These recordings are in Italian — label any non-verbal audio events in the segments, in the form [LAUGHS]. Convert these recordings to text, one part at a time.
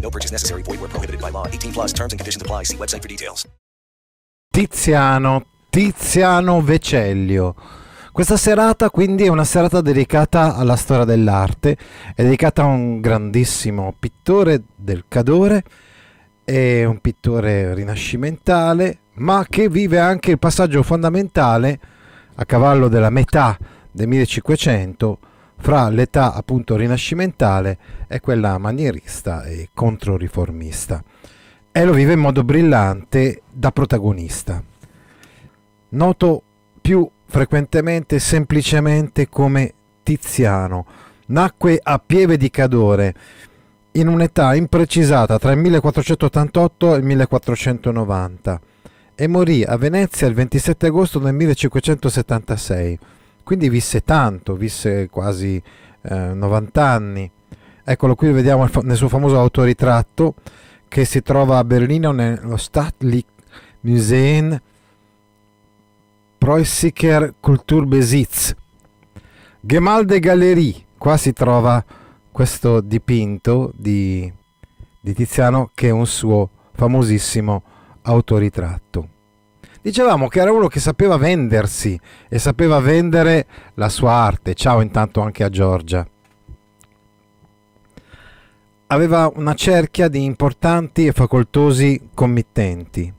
No purchase necessary. Void where prohibited by law. 18 plus terms and conditions apply. See website for details. Tiziano, Tiziano Vecellio. Questa serata quindi è una serata dedicata alla storia dell'arte, è dedicata a un grandissimo pittore del Cadore, è un pittore rinascimentale, ma che vive anche il passaggio fondamentale a cavallo della metà del 1500 fra l'età appunto rinascimentale e quella manierista e controriformista. E lo vive in modo brillante da protagonista. Noto più frequentemente semplicemente come Tiziano. Nacque a Pieve di Cadore in un'età imprecisata tra il 1488 e il 1490 e morì a Venezia il 27 agosto del 1576 quindi visse tanto, visse quasi eh, 90 anni. Eccolo qui, vediamo nel suo famoso autoritratto che si trova a Berlino nello Staatlich Museum Preußischer Kulturbesitz. Gemalde Galerie, qua si trova questo dipinto di, di Tiziano che è un suo famosissimo autoritratto. Dicevamo che era uno che sapeva vendersi e sapeva vendere la sua arte. Ciao intanto anche a Giorgia. Aveva una cerchia di importanti e facoltosi committenti.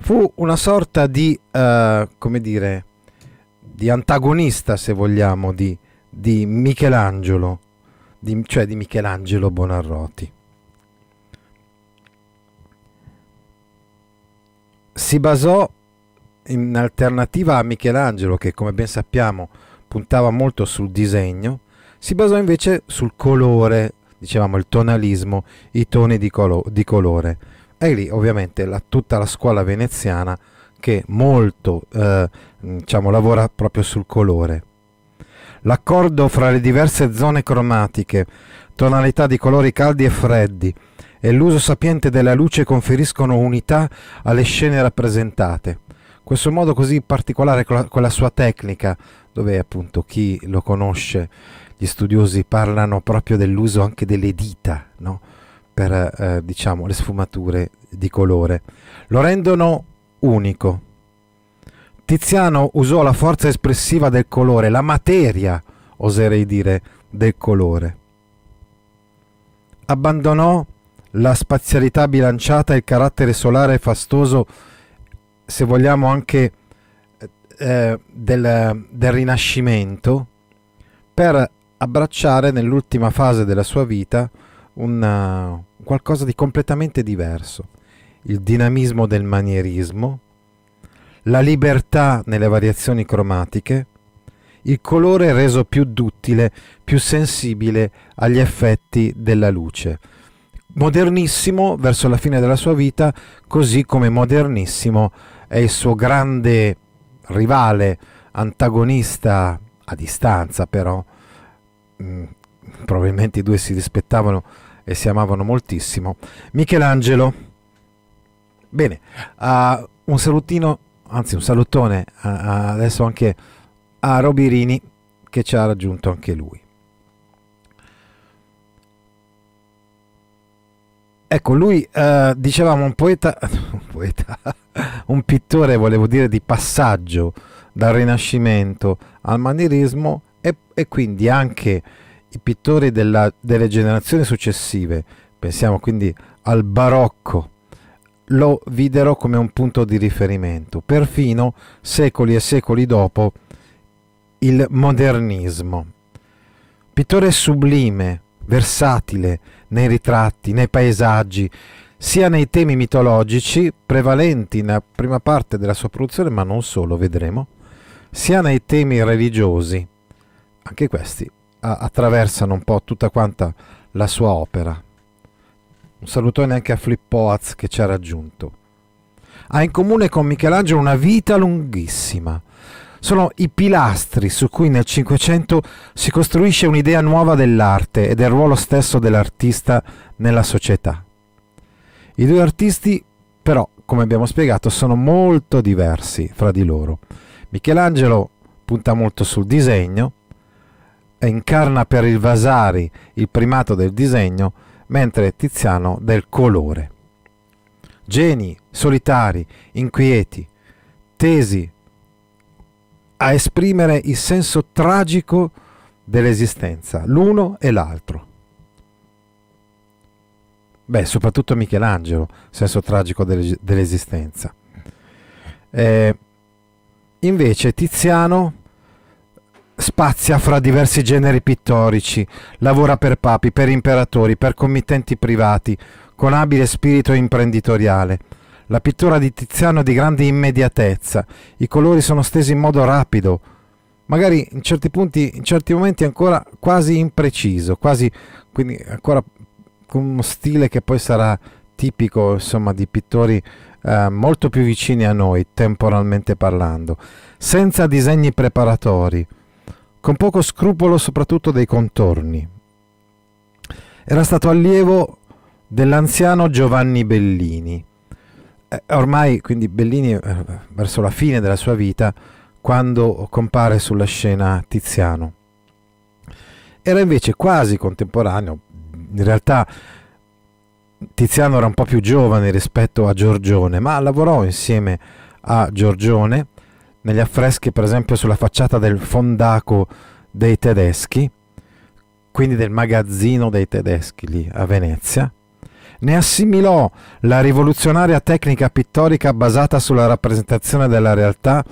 Fu una sorta di, uh, come dire, di antagonista, se vogliamo, di, di Michelangelo, di, cioè di Michelangelo Bonarroti. Si basò in alternativa a Michelangelo, che come ben sappiamo puntava molto sul disegno, si basò invece sul colore, dicevamo il tonalismo, i toni di, colo- di colore. E lì ovviamente la, tutta la scuola veneziana che molto eh, diciamo, lavora proprio sul colore. L'accordo fra le diverse zone cromatiche, tonalità di colori caldi e freddi, e l'uso sapiente della luce conferiscono unità alle scene rappresentate. Questo modo così particolare con la, sua tecnica, dove appunto chi lo conosce, gli studiosi parlano proprio dell'uso anche delle dita, no? per eh, diciamo le sfumature di colore, lo rendono unico. Tiziano usò la forza espressiva del colore, la materia, oserei dire, del colore. Abbandonò la spazialità bilanciata il carattere solare fastoso, se vogliamo anche eh, del, del Rinascimento, per abbracciare nell'ultima fase della sua vita una, qualcosa di completamente diverso. Il dinamismo del manierismo, la libertà nelle variazioni cromatiche, il colore reso più duttile, più sensibile agli effetti della luce modernissimo verso la fine della sua vita, così come modernissimo è il suo grande rivale, antagonista a distanza però, mm, probabilmente i due si rispettavano e si amavano moltissimo, Michelangelo. Bene, uh, un salutino, anzi un salutone uh, adesso anche a Robirini che ci ha raggiunto anche lui. Ecco, lui eh, dicevamo un poeta, [LAUGHS] un poeta, [LAUGHS] un pittore, volevo dire, di passaggio dal Rinascimento al manierismo e, e quindi anche i pittori della, delle generazioni successive, pensiamo quindi al barocco, lo videro come un punto di riferimento, perfino secoli e secoli dopo il modernismo. Pittore sublime, versatile nei ritratti, nei paesaggi, sia nei temi mitologici prevalenti nella prima parte della sua produzione, ma non solo, vedremo, sia nei temi religiosi. Anche questi attraversano un po' tutta quanta la sua opera. Un salutone anche a Flippo Oaz che ci ha raggiunto. Ha in comune con Michelangelo una vita lunghissima. Sono i pilastri su cui nel Cinquecento si costruisce un'idea nuova dell'arte e del ruolo stesso dell'artista nella società. I due artisti, però, come abbiamo spiegato, sono molto diversi fra di loro. Michelangelo punta molto sul disegno, e incarna per il Vasari il primato del disegno, mentre Tiziano del colore. Geni, solitari, inquieti, tesi a esprimere il senso tragico dell'esistenza, l'uno e l'altro. Beh, soprattutto Michelangelo, senso tragico dell'esistenza. Eh, invece Tiziano spazia fra diversi generi pittorici, lavora per papi, per imperatori, per committenti privati, con abile spirito imprenditoriale. La pittura di Tiziano è di grande immediatezza, i colori sono stesi in modo rapido, magari in certi punti, in certi momenti ancora quasi impreciso, quasi quindi ancora con uno stile che poi sarà tipico insomma di pittori eh, molto più vicini a noi temporalmente parlando, senza disegni preparatori con poco scrupolo soprattutto dei contorni. Era stato allievo dell'anziano Giovanni Bellini. Eh, ormai, quindi Bellini, eh, verso la fine della sua vita, quando compare sulla scena Tiziano. Era invece quasi contemporaneo, in realtà Tiziano era un po' più giovane rispetto a Giorgione, ma lavorò insieme a Giorgione negli affreschi per esempio sulla facciata del fondaco dei tedeschi, quindi del magazzino dei tedeschi lì a Venezia, ne assimilò la rivoluzionaria tecnica pittorica basata sulla rappresentazione della realtà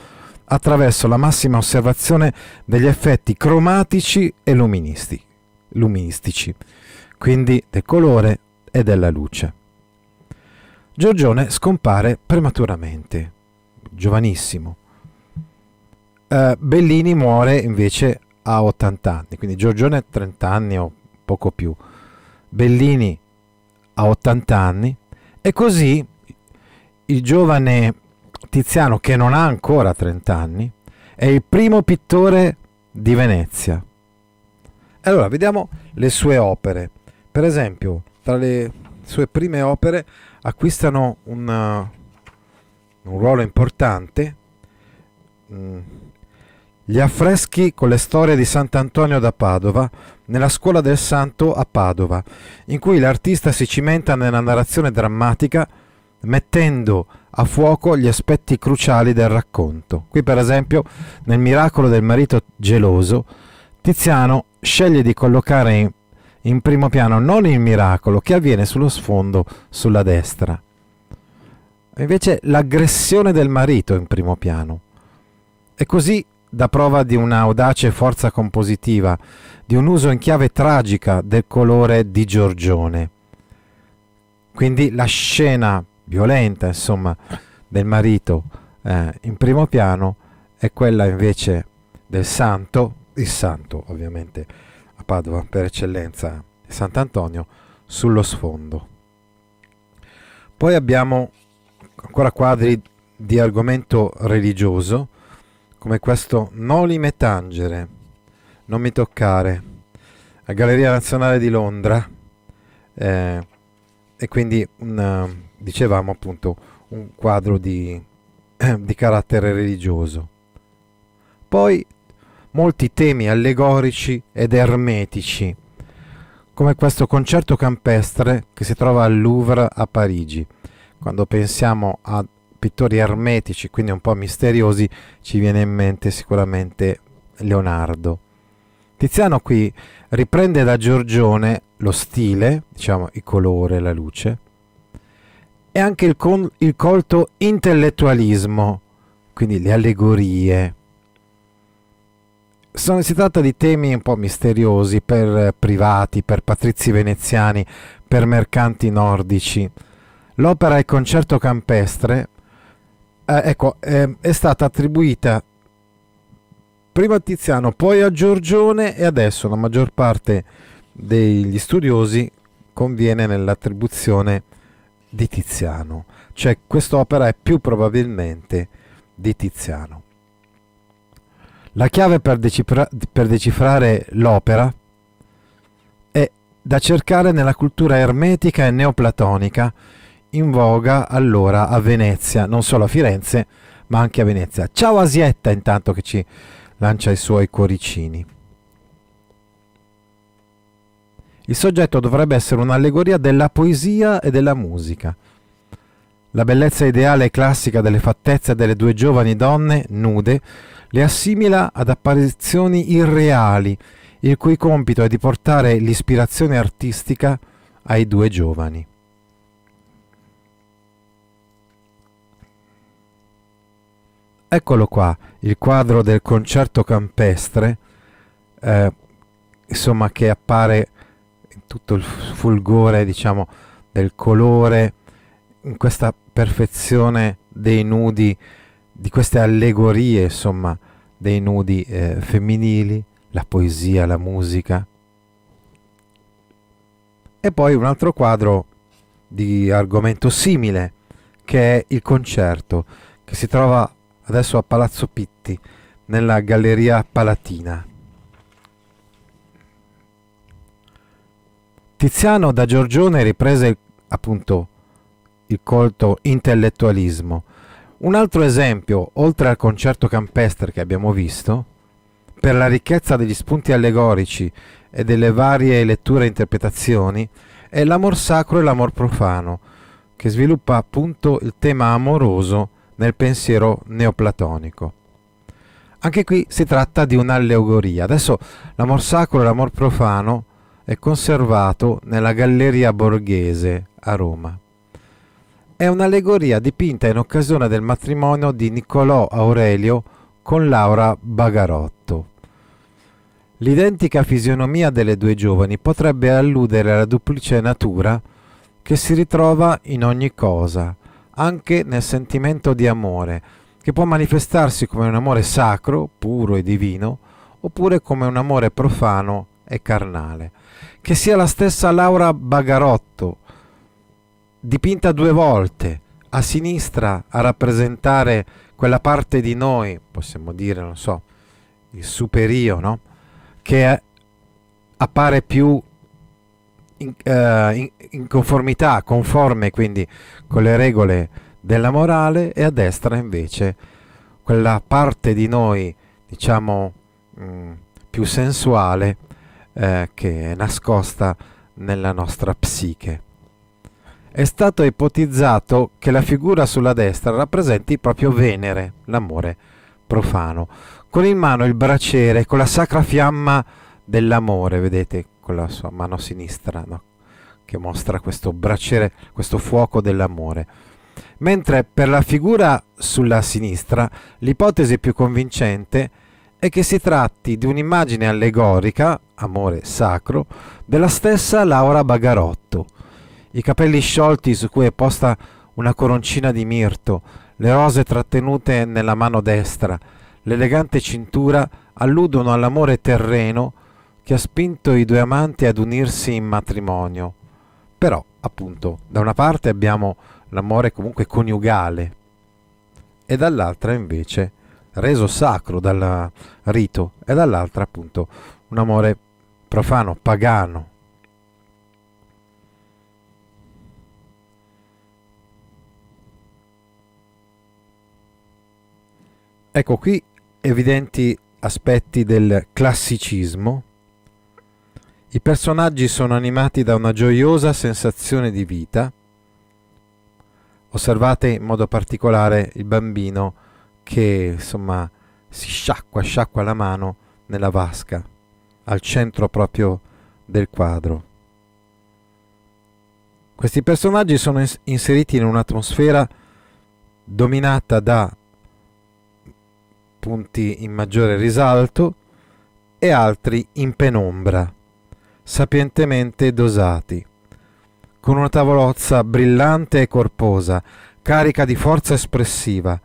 attraverso la massima osservazione degli effetti cromatici e luministici, quindi del colore e della luce. Giorgione scompare prematuramente, giovanissimo, Uh, Bellini muore invece a 80 anni, quindi Giorgione ha 30 anni o poco più. Bellini a 80 anni e così il giovane Tiziano che non ha ancora 30 anni è il primo pittore di Venezia. Allora, vediamo le sue opere. Per esempio, tra le sue prime opere acquistano un, uh, un ruolo importante. Mm gli affreschi con le storie di Sant'Antonio da Padova nella scuola del santo a Padova, in cui l'artista si cimenta nella narrazione drammatica mettendo a fuoco gli aspetti cruciali del racconto. Qui per esempio nel miracolo del marito geloso, Tiziano sceglie di collocare in, in primo piano non il miracolo che avviene sullo sfondo sulla destra, invece l'aggressione del marito in primo piano. E così dà prova di un'audace forza compositiva, di un uso in chiave tragica del colore di Giorgione. Quindi la scena violenta, insomma, del marito eh, in primo piano è quella invece del santo, il santo ovviamente a Padova per eccellenza, Sant'Antonio, sullo sfondo. Poi abbiamo ancora quadri di argomento religioso, come questo Noli me tangere, non mi toccare, a Galleria Nazionale di Londra, eh, e quindi un, dicevamo appunto un quadro di, eh, [CLEARS THROAT] di carattere religioso. Poi molti temi allegorici ed ermetici, come questo concerto campestre che si trova al Louvre a Parigi. Quando pensiamo a pittori ermetici, quindi un po' misteriosi, ci viene in mente sicuramente Leonardo. Tiziano qui riprende da Giorgione lo stile, diciamo il colore, la luce, e anche il, con, il colto intellettualismo, quindi le allegorie. Sono, si tratta di temi un po' misteriosi per privati, per patrizi veneziani, per mercanti nordici. L'opera Il concerto campestre eh, ecco, eh, è stata attribuita prima a Tiziano, poi a Giorgione e adesso la maggior parte degli studiosi conviene nell'attribuzione di Tiziano, cioè quest'opera è più probabilmente di Tiziano. La chiave per, decifra- per decifrare l'opera è da cercare nella cultura ermetica e neoplatonica in voga allora a Venezia, non solo a Firenze, ma anche a Venezia. Ciao Asietta intanto che ci lancia i suoi cuoricini. Il soggetto dovrebbe essere un'allegoria della poesia e della musica. La bellezza ideale e classica delle fattezze delle due giovani donne nude le assimila ad apparizioni irreali, il cui compito è di portare l'ispirazione artistica ai due giovani. Eccolo qua, il quadro del concerto campestre, eh, insomma, che appare in tutto il fulgore, diciamo, del colore, in questa perfezione dei nudi, di queste allegorie, insomma, dei nudi eh, femminili, la poesia, la musica. E poi un altro quadro di argomento simile, che è il concerto, che si trova adesso a Palazzo Pitti, nella Galleria Palatina. Tiziano da Giorgione riprese appunto il colto intellettualismo. Un altro esempio, oltre al concerto campestre che abbiamo visto, per la ricchezza degli spunti allegorici e delle varie letture e interpretazioni, è l'amor sacro e l'amor profano, che sviluppa appunto il tema amoroso nel pensiero neoplatonico. Anche qui si tratta di un'allegoria. Adesso l'amor sacro e l'amor profano è conservato nella Galleria Borghese a Roma. È un'allegoria dipinta in occasione del matrimonio di Niccolò Aurelio con Laura Bagarotto. L'identica fisionomia delle due giovani potrebbe alludere alla duplice natura che si ritrova in ogni cosa, anche nel sentimento di amore, che può manifestarsi come un amore sacro, puro e divino, oppure come un amore profano e carnale. Che sia la stessa Laura Bagarotto, dipinta due volte, a sinistra a rappresentare quella parte di noi, possiamo dire, non so, il superio, no? Che appare più in, uh, in, in, conformità, conforme quindi con le regole della morale e a destra invece quella parte di noi, diciamo, mh, mm, più sensuale eh, che è nascosta nella nostra psiche. È stato ipotizzato che la figura sulla destra rappresenti proprio Venere, l'amore profano, con in mano il braciere, con la sacra fiamma dell'amore, vedete, con la sua mano sinistra, no? che mostra questo braciere, questo fuoco dell'amore. Mentre per la figura sulla sinistra l'ipotesi più convincente è che si tratti di un'immagine allegorica, amore sacro, della stessa Laura Bagarotto. I capelli sciolti su cui è posta una coroncina di mirto, le rose trattenute nella mano destra, l'elegante cintura alludono all'amore terreno che ha spinto i due amanti ad unirsi in matrimonio. Però, appunto, da una parte abbiamo l'amore comunque coniugale e dall'altra invece reso sacro dal rito e dall'altra appunto un amore profano, pagano. Ecco qui evidenti aspetti del classicismo i personaggi sono animati da una gioiosa sensazione di vita. Osservate in modo particolare il bambino che insomma si sciacqua, sciacqua la mano nella vasca, al centro proprio del quadro. Questi personaggi sono inseriti in un'atmosfera dominata da punti in maggiore risalto e altri in penombra sapientemente dosati, con una tavolozza brillante e corposa, carica di forza espressiva,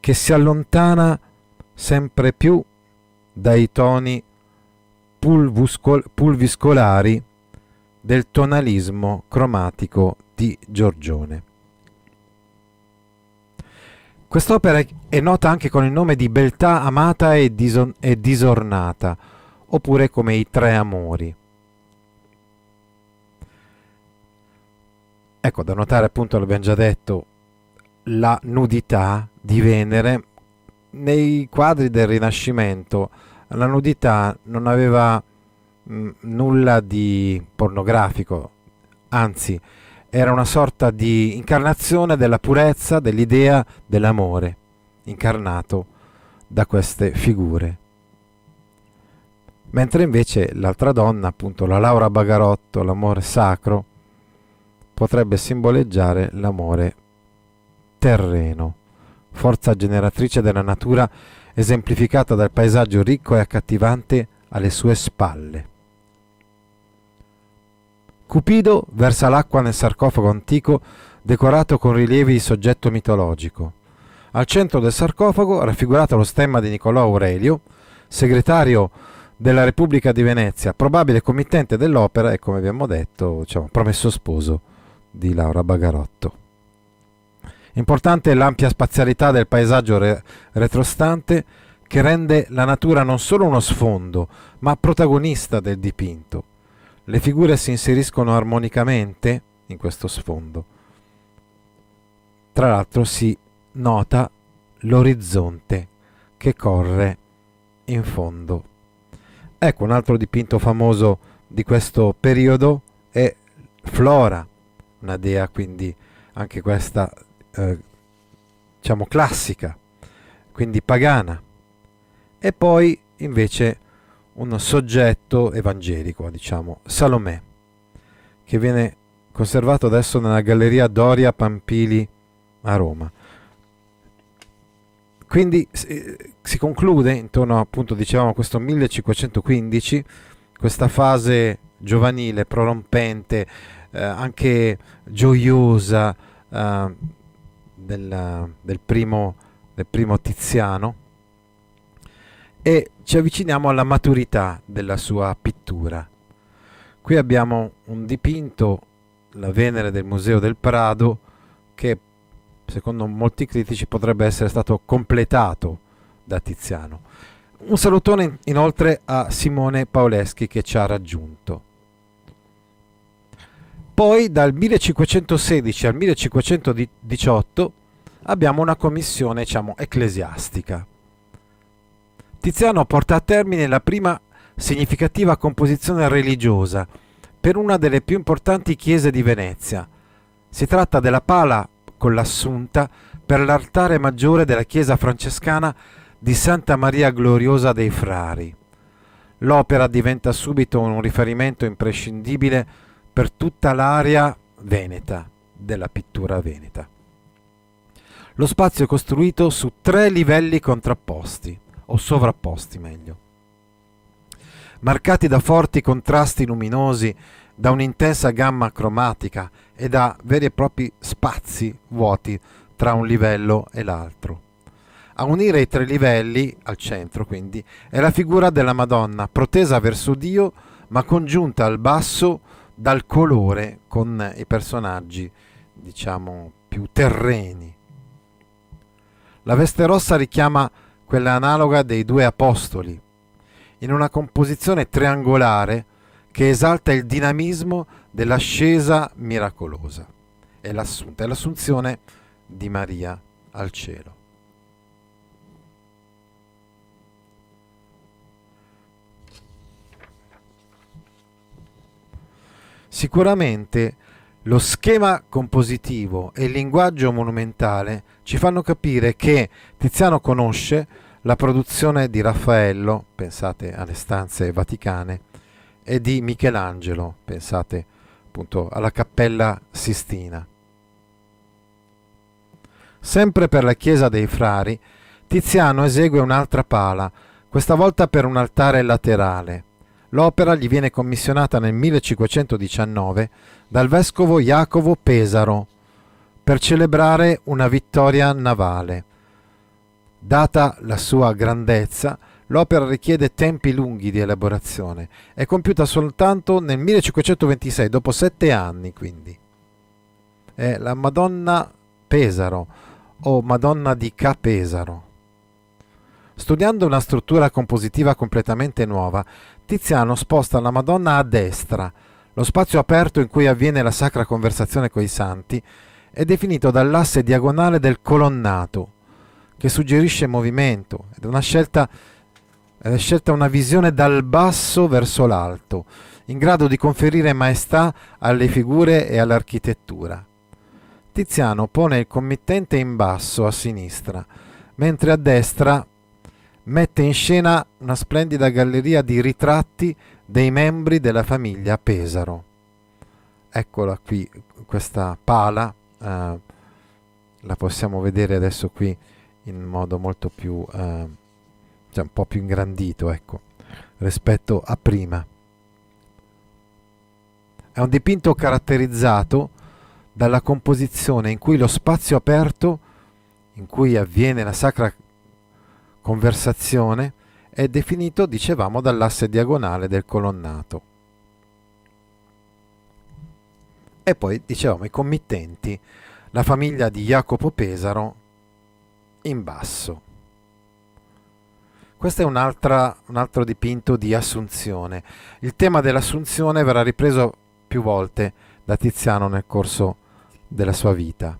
che si allontana sempre più dai toni pulviscolari del tonalismo cromatico di Giorgione. Quest'opera è nota anche con il nome di Beltà amata e, disornata, oppure come i tre amori. Ecco, da notare appunto, l'abbiamo già detto, la nudità di Venere nei quadri del Rinascimento la nudità non aveva mh, mm, nulla di pornografico, anzi era una sorta di incarnazione della purezza, dell'idea dell'amore, incarnato da queste figure. Mentre invece l'altra donna, appunto la Laura Bagarotto, l'amore sacro, potrebbe simboleggiare l'amore terreno, forza generatrice della natura esemplificata dal paesaggio ricco e accattivante alle sue spalle. Cupido versa l'acqua nel sarcofago antico decorato con rilievi di soggetto mitologico. Al centro del sarcofago raffigurato lo stemma di Niccolò Aurelio, segretario della Repubblica di Venezia, probabile committente dell'opera e, come abbiamo detto, diciamo, promesso sposo di Laura Bagarotto. Importante è l'ampia spazialità del paesaggio re- retrostante che rende la natura non solo uno sfondo, ma protagonista del dipinto. Le figure si inseriscono armonicamente in questo sfondo. Tra l'altro si nota l'orizzonte che corre in fondo. Ecco un altro dipinto famoso di questo periodo è Flora, una dea quindi anche questa eh, diciamo classica, quindi pagana, e poi invece un soggetto evangelico, diciamo, Salomè, che viene conservato adesso nella Galleria Doria Pampili a Roma. Quindi eh, si conclude intorno appunto dicevamo a questo 1515 questa fase giovanile, prorompente, eh, anche gioiosa, eh, del, del, primo, del primo Tiziano e ci avviciniamo alla maturità della sua pittura. Qui abbiamo un dipinto, la Venere del Museo del Prado, che secondo molti critici potrebbe essere stato completato da Tiziano. Un salutone inoltre a Simone Paoleschi che ci ha raggiunto. Poi dal 1516 al 1518 abbiamo una commissione diciamo, ecclesiastica. Tiziano porta a termine la prima significativa composizione religiosa per una delle più importanti chiese di Venezia. Si tratta della pala con l'assunta per l'altare maggiore della chiesa francescana di Santa Maria Gloriosa dei Frari. L'opera diventa subito un riferimento imprescindibile per tutta l'area veneta della pittura veneta. Lo spazio è costruito su tre livelli contrapposti, o sovrapposti meglio, marcati da forti contrasti luminosi, da un'intensa gamma cromatica e da veri e propri spazi vuoti tra un livello e l'altro. A unire i tre livelli, al centro quindi, è la figura della Madonna, protesa verso Dio, ma congiunta al basso dal colore con i personaggi, diciamo, più terreni. La veste rossa richiama quella analoga dei due apostoli, in una composizione triangolare che esalta il dinamismo dell'ascesa miracolosa e l'assunta, è l'assunzione di Maria al cielo. Sicuramente lo schema compositivo e il linguaggio monumentale ci fanno capire che Tiziano conosce la produzione di Raffaello, pensate alle stanze vaticane, e di Michelangelo, pensate appunto alla Cappella Sistina. Sempre per la chiesa dei frari, Tiziano esegue un'altra pala, questa volta per un altare laterale. L'opera gli viene commissionata nel 1519 dal vescovo Jacopo Pesaro per celebrare una vittoria navale. Data la sua grandezza, L'opera richiede tempi lunghi di elaborazione. È compiuta soltanto nel 1526, dopo sette anni quindi. È la Madonna Pesaro o Madonna di Ca Pesaro. Studiando una struttura compositiva completamente nuova, Tiziano sposta la Madonna a destra. Lo spazio aperto in cui avviene la sacra conversazione coi santi è definito dall'asse diagonale del colonnato, che suggerisce movimento ed è una scelta è scelta una visione dal basso verso l'alto, in grado di conferire maestà alle figure e all'architettura. Tiziano pone il committente in basso a sinistra, mentre a destra mette in scena una splendida galleria di ritratti dei membri della famiglia Pesaro. Eccola qui, questa pala, eh, la possiamo vedere adesso qui in modo molto più... Eh, cioè un po' più ingrandito, ecco, rispetto a prima. È un dipinto caratterizzato dalla composizione in cui lo spazio aperto, in cui avviene la sacra conversazione, è definito, dicevamo, dall'asse diagonale del colonnato. E poi, dicevamo, i committenti, la famiglia di Jacopo Pesaro in basso. Questo è un altro dipinto di Assunzione. Il tema dell'Assunzione verrà ripreso più volte da Tiziano nel corso della sua vita.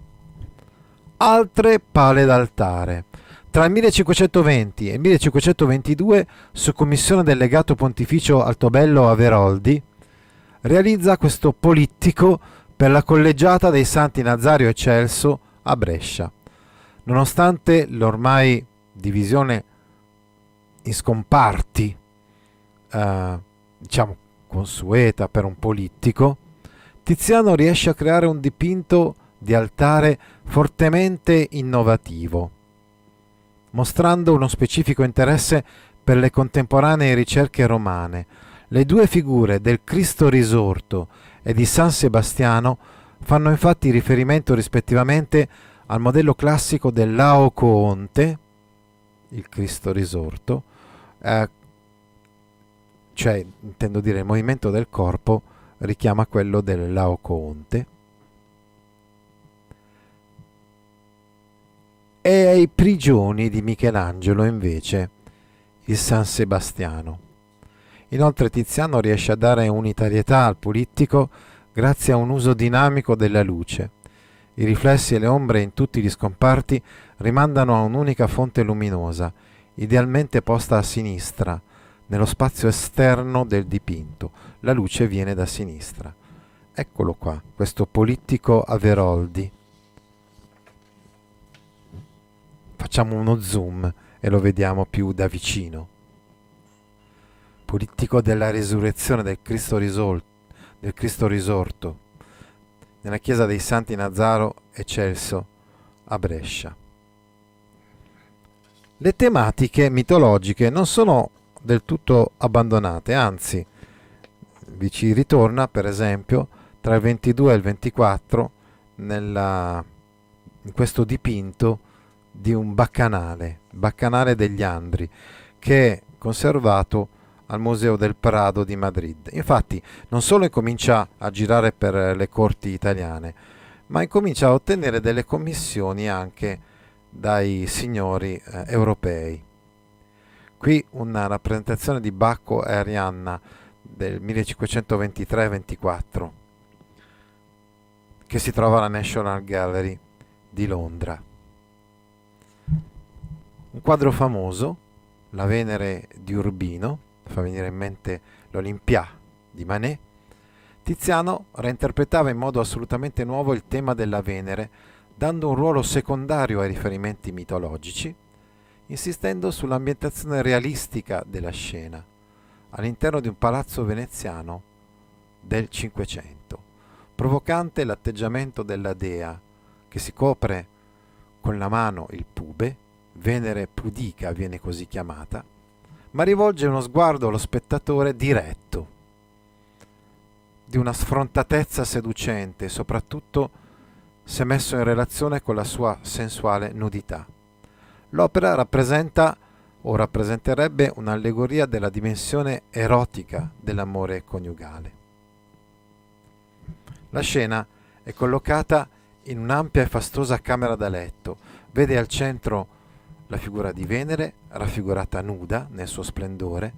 Altre pale d'altare. Tra il 1520 e il 1522, su commissione del legato pontificio Altobello Averoldi, realizza questo polittico per la collegiata dei Santi Nazario e Celso a Brescia. Nonostante l'ormai divisione in scomparti, eh, diciamo consueta per un politico, Tiziano riesce a creare un dipinto di altare fortemente innovativo, mostrando uno specifico interesse per le contemporanee ricerche romane. Le due figure del Cristo risorto e di San Sebastiano fanno infatti riferimento rispettivamente al modello classico del Laocoonte, il Cristo risorto, eh, cioè intendo dire il movimento del corpo richiama quello del Laocoonte e ai prigioni di Michelangelo invece il San Sebastiano. Inoltre Tiziano riesce a dare unitarietà al polittico grazie a un uso dinamico della luce. I riflessi e le ombre in tutti gli scomparti rimandano a un'unica fonte luminosa, idealmente posta a sinistra, nello spazio esterno del dipinto. La luce viene da sinistra. Eccolo qua, questo politico Averoldi. Facciamo uno zoom e lo vediamo più da vicino. Politico della risurrezione del Cristo, risol- del Cristo risorto nella chiesa dei Santi Nazaro e Celso a Brescia. Le tematiche mitologiche non sono del tutto abbandonate, anzi vi ci ritorna per esempio tra il 22 e il 24 nella, in questo dipinto di un baccanale, baccanale degli Andri, che è conservato al Museo del Prado di Madrid. Infatti non solo incomincia a girare per le corti italiane, ma incomincia a ottenere delle commissioni anche dai signori eh, europei. Qui una rappresentazione di Bacco e Arianna del 1523-24 che si trova alla National Gallery di Londra. Un quadro famoso, La Venere di Urbino, fa venire in mente l'Olympia di Manet, Tiziano reinterpretava in modo assolutamente nuovo il tema della Venere dando un ruolo secondario ai riferimenti mitologici, insistendo sull'ambientazione realistica della scena, all'interno di un palazzo veneziano del Cinquecento, provocante l'atteggiamento della dea che si copre con la mano il pube, Venere pudica viene così chiamata, ma rivolge uno sguardo allo spettatore diretto, di una sfrontatezza seducente, soprattutto se messo in relazione con la sua sensuale nudità. L'opera rappresenta o rappresenterebbe un'allegoria della dimensione erotica dell'amore coniugale. La scena è collocata in un'ampia e fastosa camera da letto, vede al centro la figura di Venere, raffigurata nuda nel suo splendore,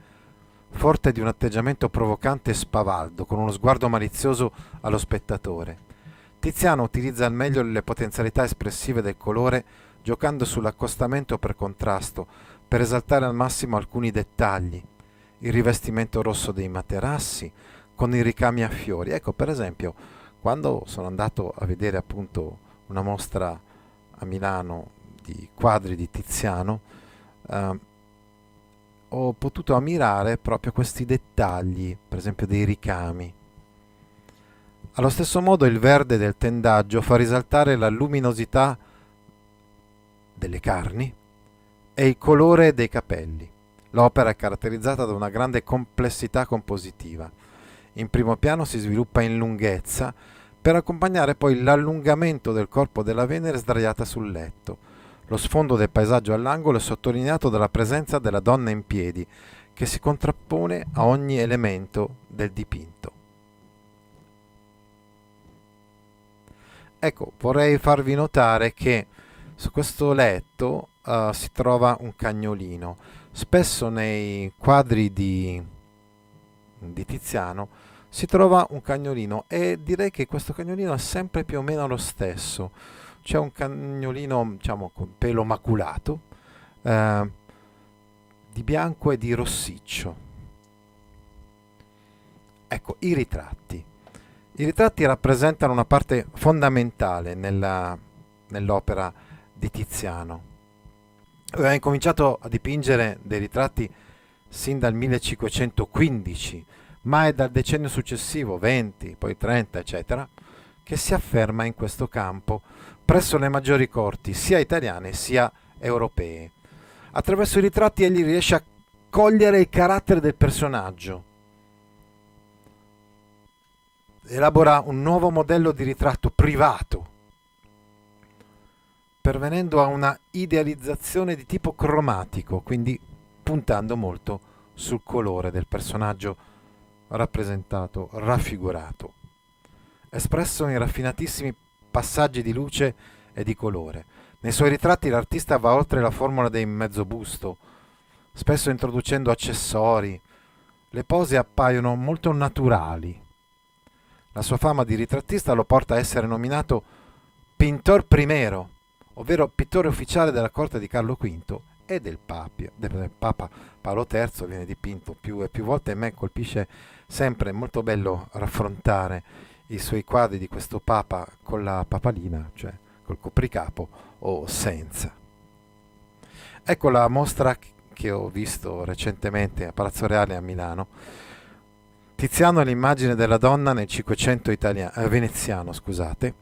forte di un atteggiamento provocante e spavaldo, con uno sguardo malizioso allo spettatore. Tiziano utilizza al meglio le potenzialità espressive del colore, giocando sull'accostamento per contrasto, per esaltare al massimo alcuni dettagli. Il rivestimento rosso dei materassi, con i ricami a fiori. Ecco, per esempio, quando sono andato a vedere appunto una mostra a Milano di quadri di Tiziano, eh, ho potuto ammirare proprio questi dettagli, per esempio dei ricami. Allo stesso modo il verde del tendaggio fa risaltare la luminosità delle carni e il colore dei capelli. L'opera è caratterizzata da una grande complessità compositiva. In primo piano si sviluppa in lunghezza per accompagnare poi l'allungamento del corpo della Venere sdraiata sul letto lo sfondo del paesaggio all'angolo è sottolineato dalla presenza della donna in piedi, che si contrappone a ogni elemento del dipinto. Ecco, vorrei farvi notare che su questo letto uh, si trova un cagnolino. Spesso nei quadri di, di Tiziano si trova un cagnolino e direi che questo cagnolino è sempre più o meno lo stesso c'è un cagnolino diciamo con pelo maculato eh, di bianco e di rossiccio. Ecco i ritratti. I ritratti rappresentano una parte fondamentale nella, nell'opera di Tiziano. Aveva incominciato a dipingere dei ritratti sin dal 1515 ma è dal decennio successivo 20 poi 30 eccetera che si afferma in questo campo presso le maggiori corti, sia italiane sia europee. Attraverso i ritratti egli riesce a cogliere il carattere del personaggio. Elabora un nuovo modello di ritratto privato, pervenendo a una idealizzazione di tipo cromatico, quindi puntando molto sul colore del personaggio rappresentato, raffigurato, espresso in raffinatissimi passaggi di luce e di colore. Nei suoi ritratti l'artista va oltre la formula dei mezzobusto, spesso introducendo accessori. Le pose appaiono molto naturali. La sua fama di ritrattista lo porta a essere nominato Pintor Primero, ovvero pittore ufficiale della corte di Carlo V e del, papio, del Papa Paolo III, viene dipinto più e più volte e me colpisce sempre molto bello raffrontare i suoi quadri di questo Papa con la papalina, cioè col copricapo o senza. Ecco la mostra che ho visto recentemente a Palazzo Reale a Milano. Tiziano è l'immagine della donna nel Cinquecento italiano, eh, veneziano, scusate.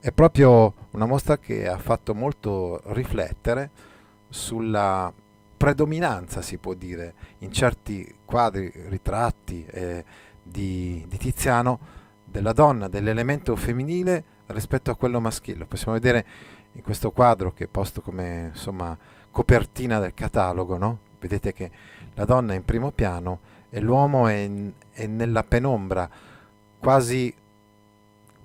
È proprio una mostra che ha fatto molto riflettere sulla predominanza, si può dire, in certi quadri, ritratti eh, di, di Tiziano della donna, dell'elemento femminile rispetto a quello maschile. Lo possiamo vedere in questo quadro che è posto come insomma, copertina del catalogo, no? Vedete che la donna è in primo piano e l'uomo è, in, è nella penombra, quasi,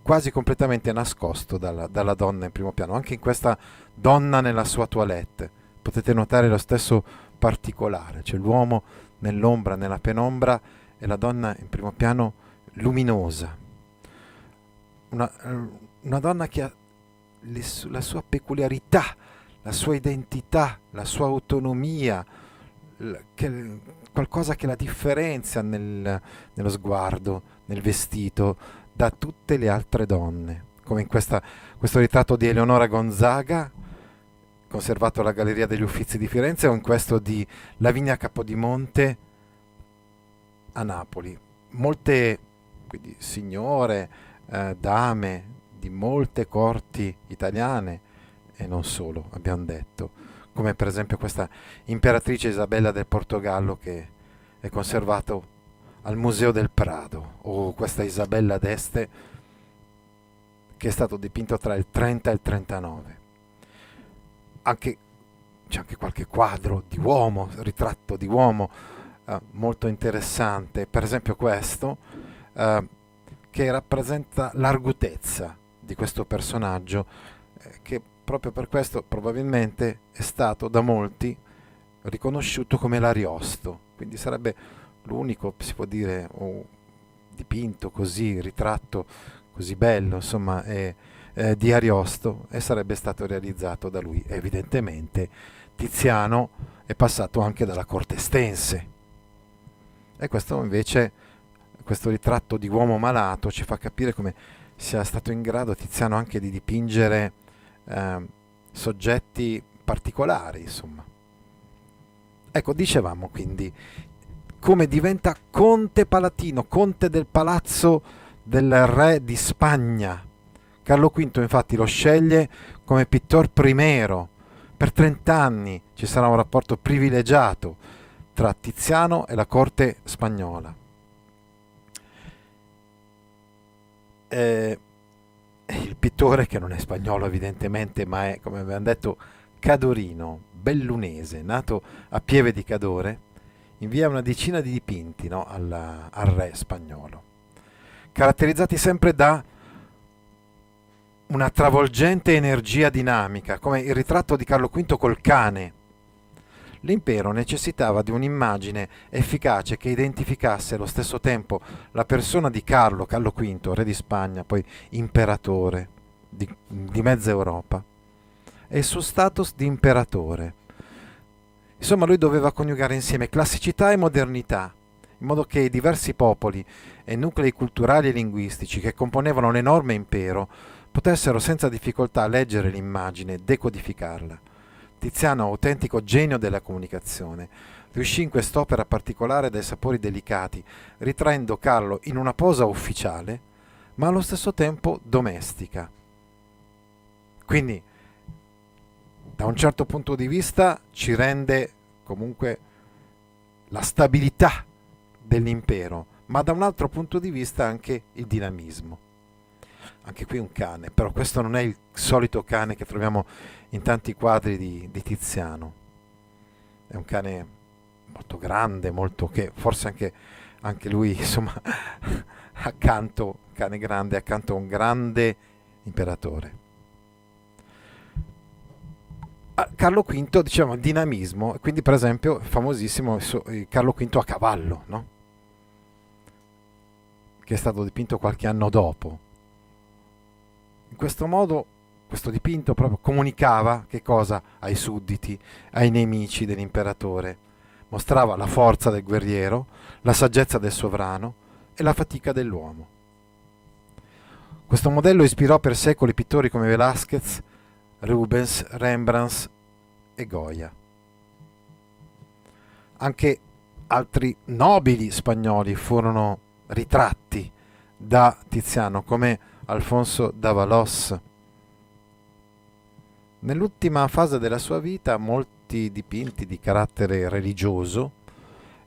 quasi completamente nascosto dalla, dalla, donna in primo piano. Anche in questa donna nella sua toilette potete notare lo stesso particolare, cioè l'uomo nell'ombra, nella penombra e la donna in primo piano luminosa, una, una donna che ha le, la sua peculiarità, la sua identità, la sua autonomia, che, qualcosa che la differenzia nel, nello sguardo, nel vestito, da tutte le altre donne, come in questa, questo ritratto di Eleonora Gonzaga, conservato alla Galleria degli Uffizi di Firenze, o in questo di Lavinia Capodimonte a Napoli. Molte quindi, signore, eh, dame di molte corti italiane e non solo, abbiamo detto, come per esempio questa imperatrice Isabella del Portogallo che è conservato al Museo del Prado, o questa Isabella d'Este che è stato dipinto tra il 30 e il 39. Anche c'è anche qualche quadro di uomo, ritratto di uomo eh, molto interessante, per esempio questo, eh, che rappresenta l'argutezza di questo personaggio, eh, che proprio per questo probabilmente è stato da molti riconosciuto come l'Ariosto, quindi sarebbe l'unico, si può dire, oh, dipinto così, ritratto così bello, insomma, eh, eh, di Ariosto e sarebbe stato realizzato da lui. Evidentemente Tiziano è passato anche dalla corte estense. E questo invece, questo ritratto di uomo malato ci fa capire come sia stato in grado Tiziano anche di dipingere eh, soggetti particolari, insomma. Ecco, dicevamo quindi come diventa conte palatino, conte del palazzo del re di Spagna. Carlo V infatti lo sceglie come pittor primero. Per 30 anni ci sarà un rapporto privilegiato tra Tiziano e la corte spagnola. Eh, il pittore, che non è spagnolo evidentemente, ma è, come abbiamo detto, cadorino, bellunese, nato a Pieve di Cadore, invia una decina di dipinti no, al, al re spagnolo, caratterizzati sempre da una travolgente energia dinamica, come il ritratto di Carlo V col cane. L'impero necessitava di un'immagine efficace che identificasse allo stesso tempo la persona di Carlo, Carlo V, re di Spagna, poi imperatore di, di mezza Europa, e il suo status di imperatore. Insomma, lui doveva coniugare insieme classicità e modernità, in modo che i diversi popoli e nuclei culturali e linguistici che componevano l'enorme impero potessero senza difficoltà leggere l'immagine decodificarla. Tiziano, autentico genio della comunicazione, riuscì in quest'opera particolare dai sapori delicati, ritraendo Carlo in una posa ufficiale, ma allo stesso tempo domestica. Quindi, da un certo punto di vista, ci rende comunque la stabilità dell'impero, ma da un altro punto di vista anche il dinamismo. Anche qui un cane, però questo non è il solito cane che troviamo in tanti quadri di, di Tiziano. È un cane molto grande, molto che forse anche, anche lui, [LAUGHS] insomma, accanto, cane grande, accanto a un grande imperatore. Carlo V, diciamo, dinamismo, quindi per esempio famosissimo Carlo V a cavallo, no? che è stato dipinto qualche anno dopo. In questo modo questo dipinto proprio comunicava che cosa ai sudditi, ai nemici dell'imperatore. Mostrava la forza del guerriero, la saggezza del sovrano e la fatica dell'uomo. Questo modello ispirò per secoli pittori come Velázquez, Rubens, Rembrandt e Goya. Anche altri nobili spagnoli furono ritratti da Tiziano, come Alfonso Davalos, Nell'ultima fase della sua vita molti dipinti di carattere religioso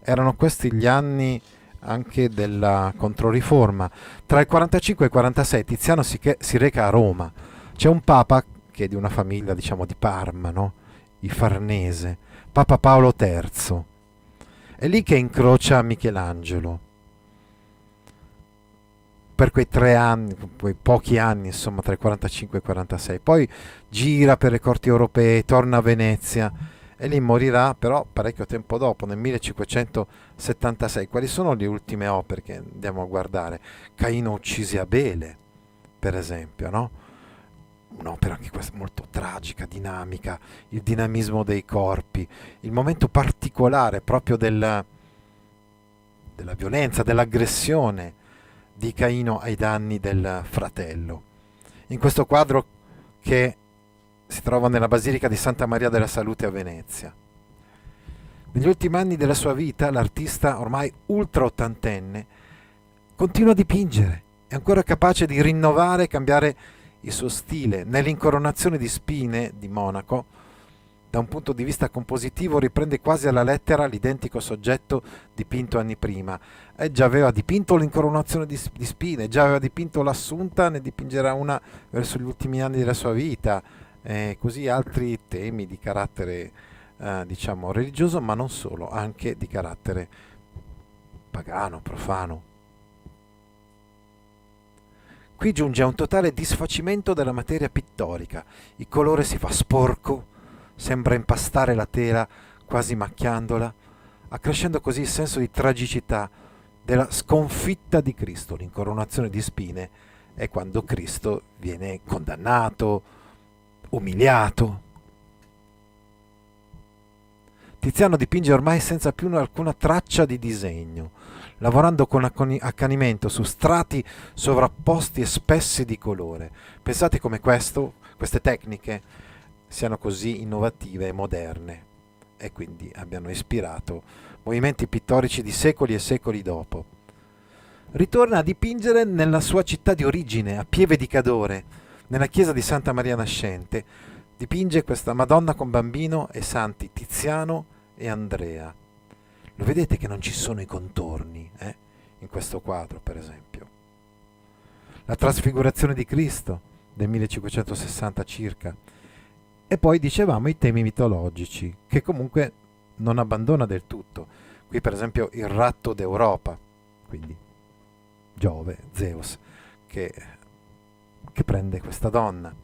erano questi gli anni anche della Controriforma. Tra il 45 e il 46 Tiziano si, che, si reca a Roma. C'è un papa che è di una famiglia diciamo di Parma, no? il Farnese, Papa Paolo III. È lì che incrocia Michelangelo per quei tre anni, quei pochi anni, insomma, tra i 45 e i 46. Poi gira per le corti europee, torna a Venezia e lì morirà però parecchio tempo dopo, nel 1576. Quali sono le ultime opere che andiamo a guardare? Caino uccise Abele, per esempio, no? Un'opera anche questa molto tragica, dinamica, il dinamismo dei corpi, il momento particolare proprio del, della violenza, dell'aggressione di Caino ai danni del fratello. In questo quadro che si trova nella Basilica di Santa Maria della Salute a Venezia. Negli ultimi anni della sua vita l'artista, ormai ultra ottantenne, continua a dipingere, è ancora capace di rinnovare e cambiare il suo stile. Nell'incoronazione di Spine di Monaco, da un punto di vista compositivo riprende quasi alla lettera l'identico soggetto dipinto anni prima. E già aveva dipinto l'incoronazione di, di Spine, già aveva dipinto l'Assunta, ne dipingerà una verso gli ultimi anni della sua vita, e così altri temi di carattere eh, diciamo religioso, ma non solo, anche di carattere pagano, profano. Qui giunge a un totale disfacimento della materia pittorica. Il colore si fa sporco, sembra impastare la tela quasi macchiandola, accrescendo così il senso di tragicità della sconfitta di Cristo. L'incoronazione di spine è quando Cristo viene condannato, umiliato. Tiziano dipinge ormai senza più alcuna traccia di disegno, lavorando con accanimento su strati sovrapposti e spessi di colore. Pensate come questo, queste tecniche siano così innovative e moderne e quindi abbiano ispirato movimenti pittorici di secoli e secoli dopo. Ritorna a dipingere nella sua città di origine, a Pieve di Cadore, nella chiesa di Santa Maria Nascente. Dipinge questa Madonna con bambino e santi Tiziano e Andrea. Lo vedete che non ci sono i contorni eh? in questo quadro, per esempio. La trasfigurazione di Cristo del 1560 circa. E poi dicevamo i temi mitologici, che comunque non abbandona del tutto. Qui per esempio il ratto d'Europa, quindi Giove, Zeus, che, che prende questa donna.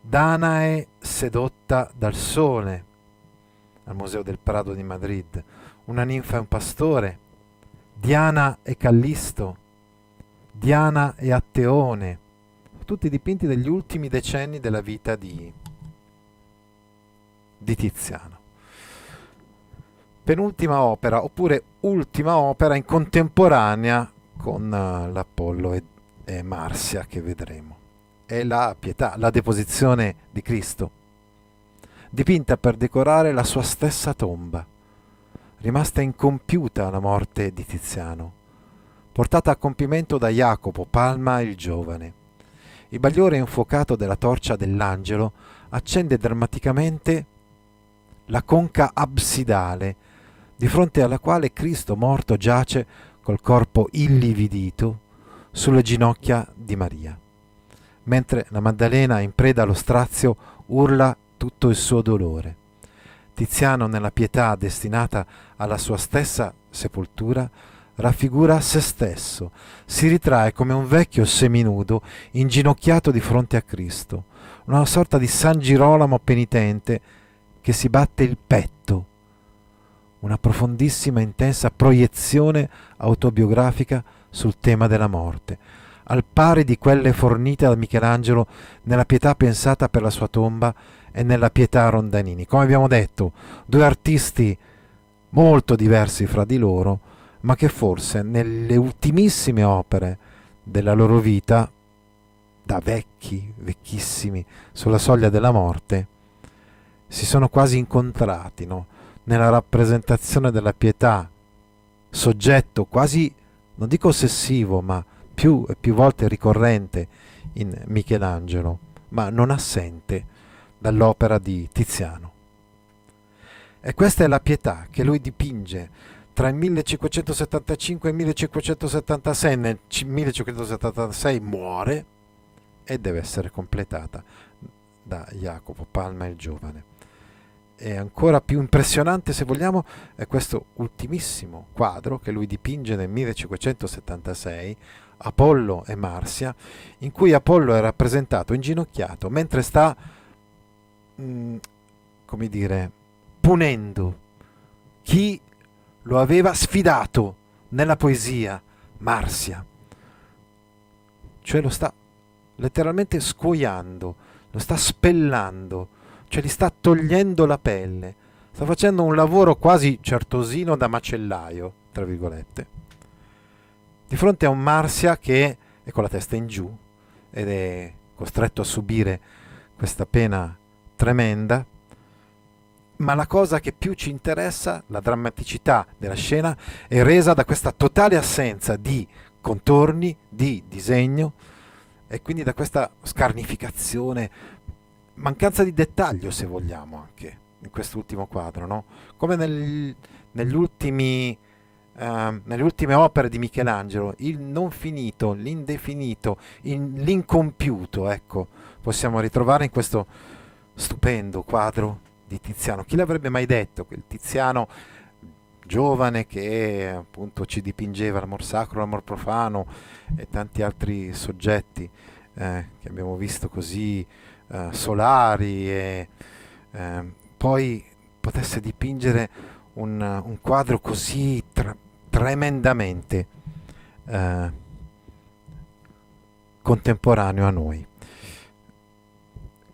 Danae sedotta dal sole al Museo del Prado di Madrid una ninfa e un pastore, Diana e Callisto, Diana e Atteone, tutti dipinti degli ultimi decenni della vita di, di Tiziano. Penultima opera, oppure ultima opera in contemporanea con uh, l'Apollo e, e Marsia che vedremo. È la pietà, la deposizione di Cristo, dipinta per decorare la sua stessa tomba rimasta incompiuta la morte di Tiziano, portata a compimento da Jacopo Palma il giovane. Il bagliore infuocato della torcia dell'angelo accende drammaticamente la conca absidale, di fronte alla quale Cristo morto giace col corpo illividito sulle ginocchia di Maria, mentre la Maddalena in preda allo strazio urla tutto il suo dolore. Tiziano nella pietà destinata alla sua stessa sepoltura raffigura se stesso, si ritrae come un vecchio seminudo inginocchiato di fronte a Cristo, una sorta di San Girolamo penitente che si batte il petto, una profondissima e intensa proiezione autobiografica sul tema della morte, al pari di quelle fornite da Michelangelo nella pietà pensata per la sua tomba e nella pietà Rondanini. Come abbiamo detto, due artisti molto diversi fra di loro, ma che forse nelle ultimissime opere della loro vita, da vecchi, vecchissimi, sulla soglia della morte, si sono quasi incontrati no? nella rappresentazione della pietà, soggetto quasi, non dico ossessivo, ma più e più volte ricorrente in Michelangelo, ma non assente dall'opera di Tiziano. E questa è la pietà che lui dipinge tra il 1575 e il 1576. Nel 1576 muore e deve essere completata da Jacopo Palma il giovane. E ancora più impressionante, se vogliamo, è questo ultimissimo quadro che lui dipinge nel 1576, Apollo e Marsia, in cui Apollo è rappresentato inginocchiato mentre sta mh, mm, come dire, punendo chi lo aveva sfidato nella poesia, Marsia. Cioè lo sta letteralmente scuoiando, lo sta spellando, cioè gli sta togliendo la pelle. Sta facendo un lavoro quasi certosino da macellaio, tra virgolette. Di fronte a un Marsia che è con la testa in giù ed è costretto a subire questa pena tremenda, ma la cosa che più ci interessa, la drammaticità della scena, è resa da questa totale assenza di contorni, di disegno e quindi da questa scarnificazione, mancanza di dettaglio se vogliamo anche in quest'ultimo quadro, no? come nel, uh, nelle ultime opere di Michelangelo, il non finito, l'indefinito, il, l'incompiuto, ecco, possiamo ritrovare in questo stupendo quadro di Tiziano. Chi l'avrebbe mai detto che Tiziano giovane che appunto ci dipingeva l'amor sacro, l'amor profano e tanti altri soggetti eh, che abbiamo visto così eh, solari e eh, poi potesse dipingere un, un quadro così tra- tremendamente eh, contemporaneo a noi,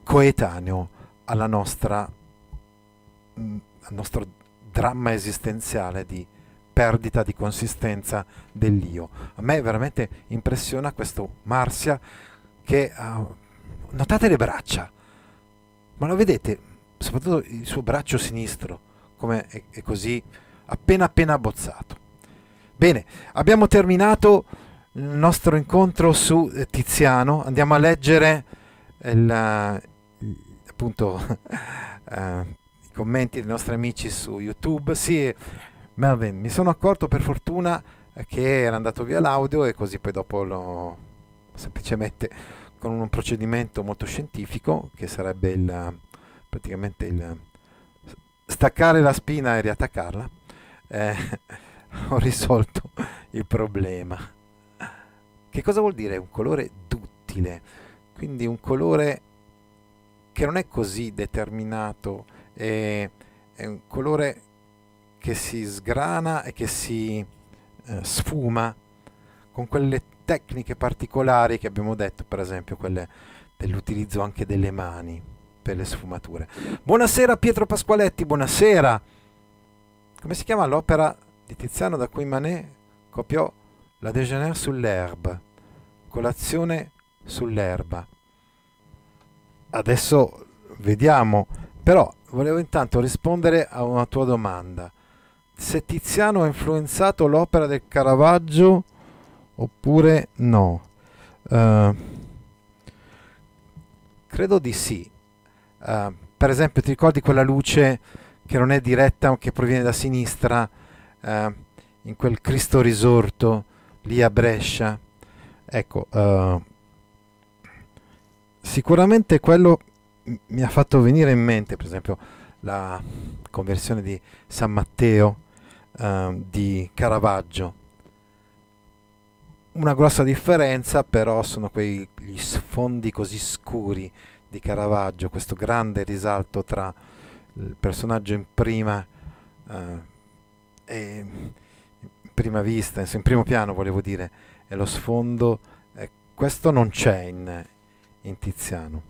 coetaneo alla nostra, mm, al nostro dramma esistenziale di perdita di consistenza dell'io. A me veramente impressiona questo Marsia che ha... Notate le braccia, ma lo vedete, soprattutto il suo braccio sinistro, come è, così appena appena abbozzato. Bene, abbiamo terminato il nostro incontro su eh, Tiziano, andiamo a leggere il, appunto uh, [LAUGHS] i commenti dei nostri amici su YouTube. Sì, Melvin, mi sono accorto per fortuna che era andato via l'audio e così poi dopo l'ho semplicemente con un procedimento molto scientifico che sarebbe il praticamente il staccare la spina e riattaccarla eh, [LAUGHS] ho risolto il problema. Che cosa vuol dire un colore duttile? Quindi un colore che non è così determinato, è, è un colore che si sgrana e che si eh, sfuma con quelle tecniche particolari che abbiamo detto, per esempio quelle dell'utilizzo anche delle mani per le sfumature. Buonasera Pietro Pasqualetti, buonasera. Come si chiama l'opera di Tiziano da cui Manet copiò la Déjeuner sull'herbe, colazione sull'erba? adesso vediamo, però volevo intanto rispondere a una tua domanda. Se Tiziano ha influenzato l'opera del Caravaggio oppure no? Uh, credo di sì. Uh, per esempio, ti ricordi quella luce che non è diretta, ma che proviene da sinistra, uh, in quel Cristo risorto lì a Brescia? Ecco, sicuramente quello mi ha fatto venire in mente, per esempio, la conversione di San Matteo di Caravaggio. Una grossa differenza però sono quegli sfondi così scuri di Caravaggio, questo grande risalto tra il personaggio in prima eh, e in prima vista, in primo piano volevo dire, e lo sfondo, eh, questo non c'è in, in Tiziano.